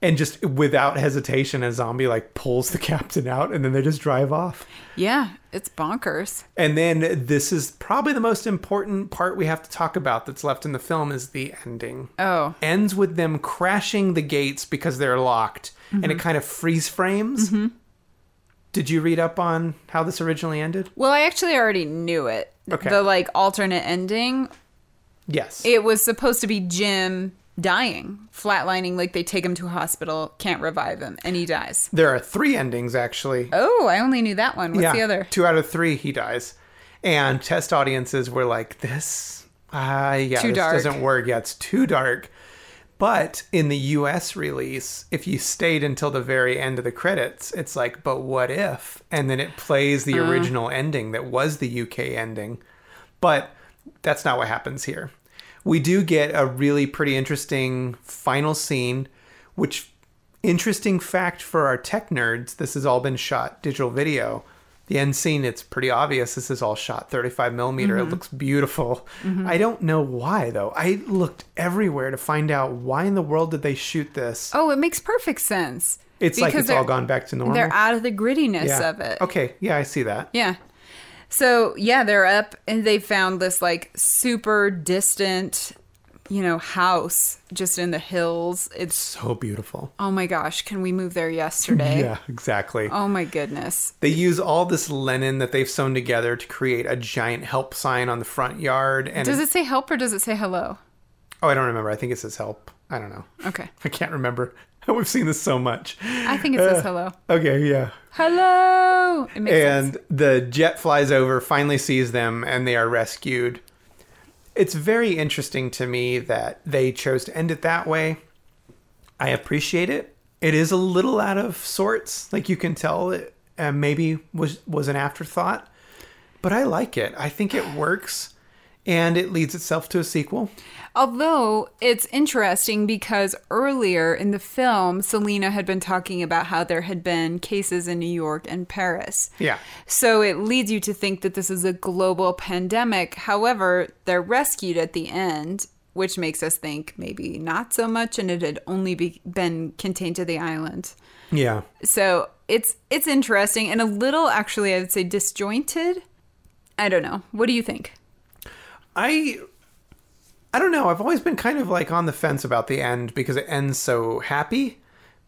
and just without hesitation a zombie like pulls the captain out and then they just drive off Yeah, it's bonkers. and then this is probably the most important part we have to talk about that's left in the film is the ending. Oh, Ends with them crashing the gates because they're locked and it mm-hmm. kind of freeze frames. Mm-hmm. Did you read up on how this originally ended? well, I actually already knew it. Okay. The like alternate ending. Yes. It was supposed to be Jim dying, flatlining. Like they take him to a hospital, can't revive him, and he dies. there are three endings actually. Oh, I only knew that one. What's the other? Two out of three he dies. And test audiences were like, this uh yeah, Too this dark. doesn't work. Yeah, it's too dark. But in the US release, if you stayed until the very end of the credits, it's like, but what if? And then it plays the original ending that was the UK ending. But that's not what happens here. We do get a really pretty interesting final scene, which, interesting fact for our tech nerds, this has all been shot digital video. The end scene, it's pretty obvious this is all shot 35 millimeter. It mm-hmm. looks beautiful. Mm-hmm. I don't know why, though. I looked everywhere to find out why in the world did they shoot this. Oh, it makes perfect sense. It's like it's all gone back to normal. They're out of the grittiness yeah. of it. Okay, yeah, I see that. Yeah. So, yeah, they're up and they found this like super distant, you know, house just in the hills. It's, So beautiful. oh my gosh, can we move there yesterday? Yeah, exactly. Oh my goodness. They use all this linen that they've sewn together to create a giant help sign on the front yard. And Does it say help or does it say hello? oh, I don't remember. I think it says help. I don't know. Okay. I can't remember. We've seen this so much. I think it says hello. Okay, yeah. Hello. It makes sense. And the jet flies over, finally sees them, and they are rescued. It's very interesting to me that they chose to end it that way. I appreciate it. It is a little out of sorts, like you can tell it uh, maybe was was an afterthought, but I like it. I think it works, and it leads itself to a sequel. Although it's interesting because earlier in the film, Selena had been talking about how there had been cases in New York and Paris. Yeah. So it leads you to think that this is a global pandemic. However, they're rescued at the end, which makes us think maybe not so much, and it had only be- been contained to the island. Yeah. So it's it's interesting and a little actually I would say disjointed. I don't know. What do you think? I I don't know. I've always been kind of like on the fence about the end because it ends so happy,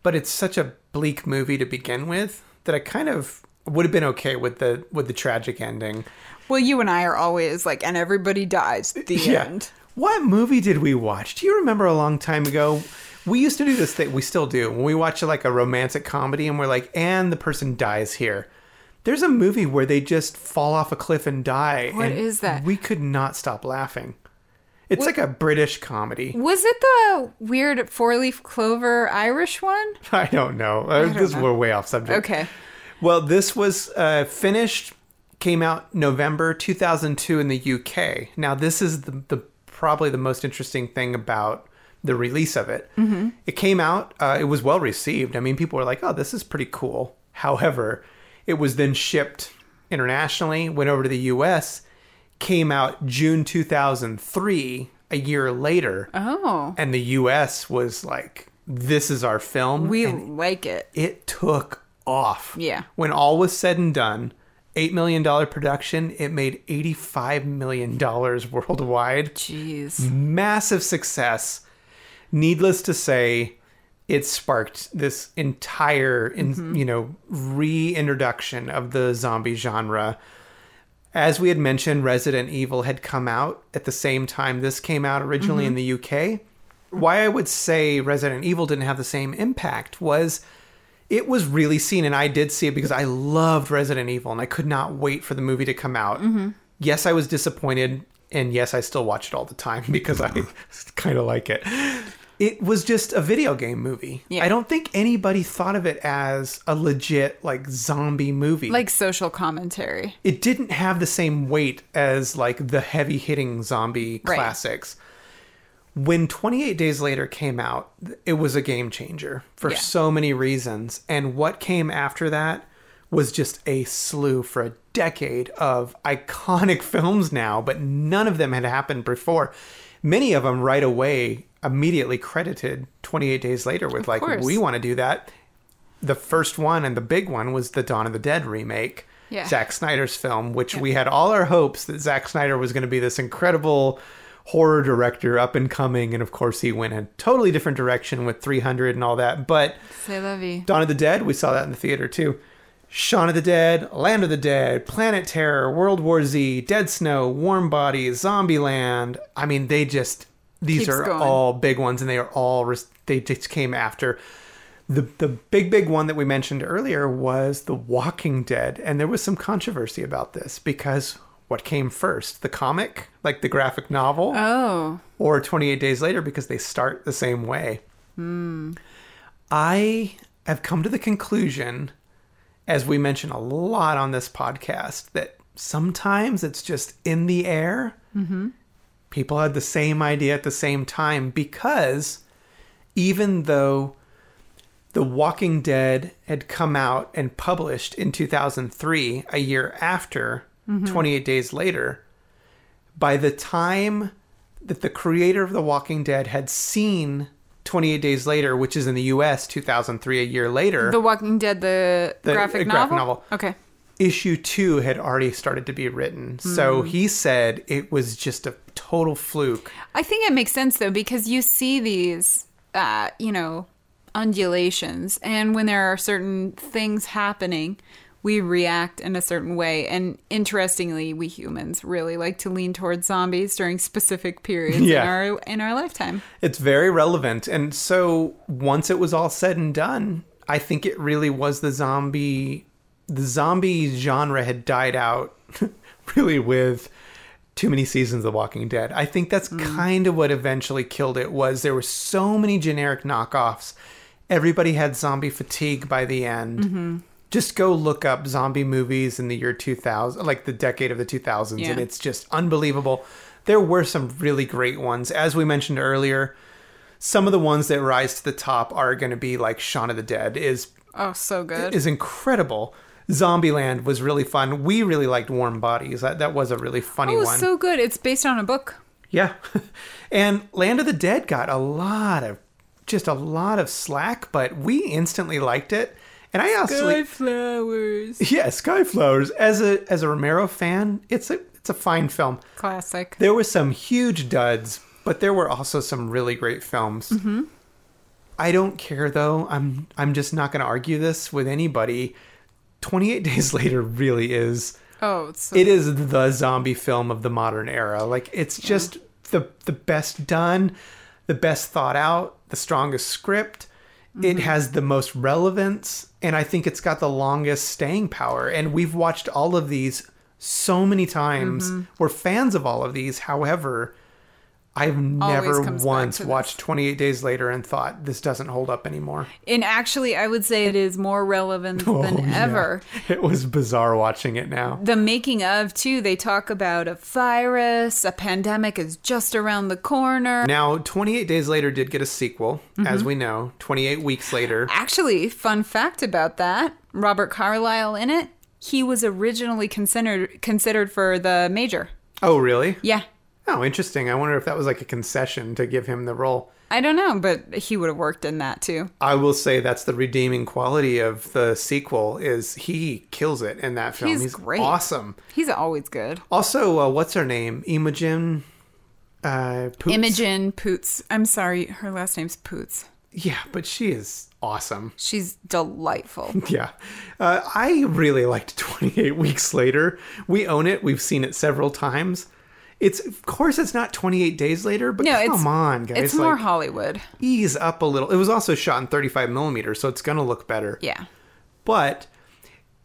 but it's such a bleak movie to begin with that I kind of would have been okay with the with the tragic ending. Well, you and I are always like, and everybody dies. The end. What movie did we watch? Do you remember a long time ago? We used to do this thing. We still do. When we watch like a romantic comedy and we're like, and the person dies here. There's a movie where they just fall off a cliff and die. What and is that? We could not stop laughing. It's like a British comedy. Was it the weird four leaf clover Irish one? I don't know. Uh, don't this know. we're way off subject. Okay. Well, this was uh, finished, came out November 2002 in the UK. Now, this is the, the probably the most interesting thing about the release of it. Mm-hmm. It came out. Uh, it was well received. I mean, people were like, "Oh, this is pretty cool." However, it was then shipped internationally, went over to the US, came out June 2003, a year later, Oh, and the US was like, "This is our film." we and like it. it took off. Yeah. When all was said and done, $8 million production, it made $85 million worldwide. Jeez. Massive success. Needless to say, it sparked this entire, in, mm-hmm. you know, reintroduction of the zombie genre. As we had mentioned, Resident Evil had come out at the same time this came out originally in mm-hmm. the UK. Why I would say Resident Evil didn't have the same impact was it was really seen, and I did see it because I loved Resident Evil and I could not wait for the movie to come out. Mm-hmm. Yes, I was disappointed, and yes, I still watch it all the time because I kind of like it. It was just a video game movie. Yeah. I don't think anybody thought of it as a legit like zombie movie Like social commentary. it didn't have the same weight as like the heavy hitting zombie Right. classics. When 28 Days Later came out, it was a game changer for Yeah. so many reasons. And what came after that was just a slew for a decade of iconic films now, but none of them had happened before. Many of them right away immediately credited 28 Days Later with like, course. we want to do that. The first one and the big one was the Dawn of the Dead remake. Yeah. Zack Snyder's film, which we had all our hopes that Zack Snyder was going to be this incredible horror director up and coming. And of course, he went a totally different direction with 300 and all that. But Say la vie. Dawn of the Dead, we saw that in the theater too. Shaun of the Dead, Land of the Dead, Planet Terror, World War Z, Dead Snow, Warm Bodies, Zombieland. I mean, they just these Keeps are going. all big ones, and they are all res- they just came after. The the big big one that we mentioned earlier was The Walking Dead, and there was some controversy about this because what came first, the comic, like the graphic novel, Oh. or 28 Days Later because they start the same way. Hmm. I have come to the conclusion, as we mention a lot on this podcast, that sometimes it's just in the air. Mm-hmm. People had the same idea at the same time because even though The Walking Dead had come out and published in 2003, a year after mm-hmm. 28 Days Later, by the time that the creator of The Walking Dead had seen 28 Days Later, which is in the US 2003, a year later, The Walking Dead, the, The, graphic, graphic novel? novel. Okay. Issue two had already started to be written. So he said it was just a total fluke. I think it makes sense though because you see these, uh, you know, undulations, and when there are certain things happening, we react in a certain way. And interestingly, we humans really like to lean towards zombies during specific periods Yeah. in our in our lifetime. It's very relevant. And so once it was all said and done, I think it really was the zombie the zombie genre had died out really with too many seasons of Walking Dead. I think that's hmm. kind of what eventually killed it was there were so many generic knockoffs. Everybody had zombie fatigue by the end. Mm-hmm. Just go look up zombie movies in the year 2000, like the decade of the 2000s, and it's just unbelievable. There were some really great ones. As we mentioned earlier, some of the ones that rise to the top are going to be like Shaun of the Dead is Oh, so good. is incredible. Zombieland was really fun. We really liked Warm Bodies. That that was a really funny oh, one. so good. It's based on a book. yeah. and Land of the Dead got a lot of just a lot of slack, but we instantly liked it. And I actually flowers. yeah, Skyflowers as a as a Romero fan, it's a it's a fine film. Classic. There were some huge duds, but there were also some really great films. Mm-hmm. I don't care though. I'm I'm just not going to argue this with anybody. 28 Days Later really is Oh, it's so it is the zombie film of the modern era. Like it's just the the best done, the best thought out, the strongest script. It Mm-hmm. has the most relevance, and I think it's got the longest staying power. And we've watched all of these so many times. Mm-hmm. We're fans of all of these. However, I've never once watched 28 Days Later and thought this doesn't hold up anymore. And actually, I would say it is more relevant than Oh, yeah. ever. It was bizarre watching it now. The making of, too, they talk about a virus, a pandemic is just around the corner. Now, 28 Days Later did get a sequel, Mm-hmm. as we know. 28 weeks later. Actually, fun fact about that Robert Carlyle in it, he was originally considered considered for the major. Oh, really? Yeah. Oh, interesting. I wonder if that was like a concession to give him the role. I don't know, but he would have worked in that too. I will say that's the redeeming quality of the sequel is he kills it in that film. He's great. awesome. He's always good. Also, uh, what's her name? Imogen uh Poots? Imogen Poots. I'm sorry, her last name's Poots. Yeah, but she is awesome. She's delightful. Yeah. Uh, I really liked 28 Weeks Later. We own it. We've seen it several times. It's of course it's not 28 days later, but No, come on, guys. It's more like, Hollywood. ease up a little. It was also shot in 35 millimeters, so it's gonna look better. Yeah. But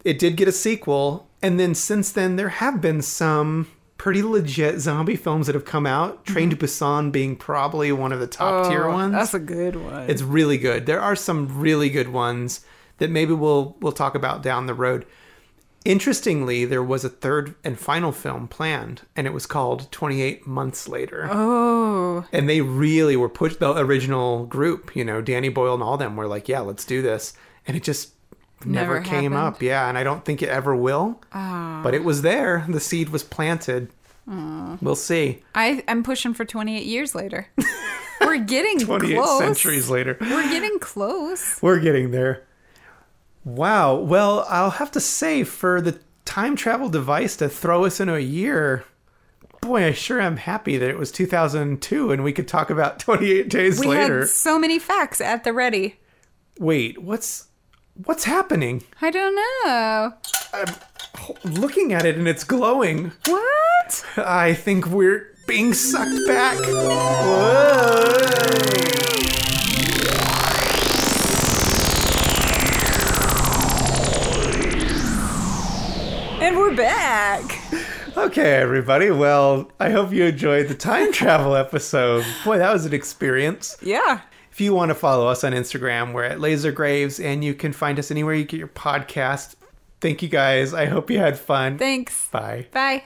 it did get a sequel, and then since then there have been some pretty legit zombie films that have come out. Mm-hmm. Train to Busan being probably one of the top oh, tier Oh, ones. That's a good one. It's really good. There are some really good ones that maybe we'll we'll talk about down the road. Interestingly, there was a third and final film planned, and it was called 28 Months Later. oh, And they really were pushed, the original group, you know, Danny Boyle and all them were like, yeah, let's do this. And it just never, Never came happened. up. Yeah. And I don't think it ever will. Ah. But it was there. The seed was planted. We'll see. I I'm pushing for 28 years later. We're getting 28 close. centuries later. We're getting close. We're getting there. Wow. Well, I'll have to say, for the time travel device to throw us into a year, boy, I sure am happy that it was 2002 and we could talk about 28 days We later. had so many facts at the ready. Wait, what's what's happening? I don't know. I'm looking at it and it's glowing. What? I think we're being sucked back. Whoa. Okay, everybody. Well, I hope you enjoyed the time travel episode. Boy, that was an experience. Yeah. If you want to follow us on Instagram, we're at Laser Graves, and you can find us anywhere you get your podcast. Thank you guys. I hope you had fun. Thanks. Bye. Bye.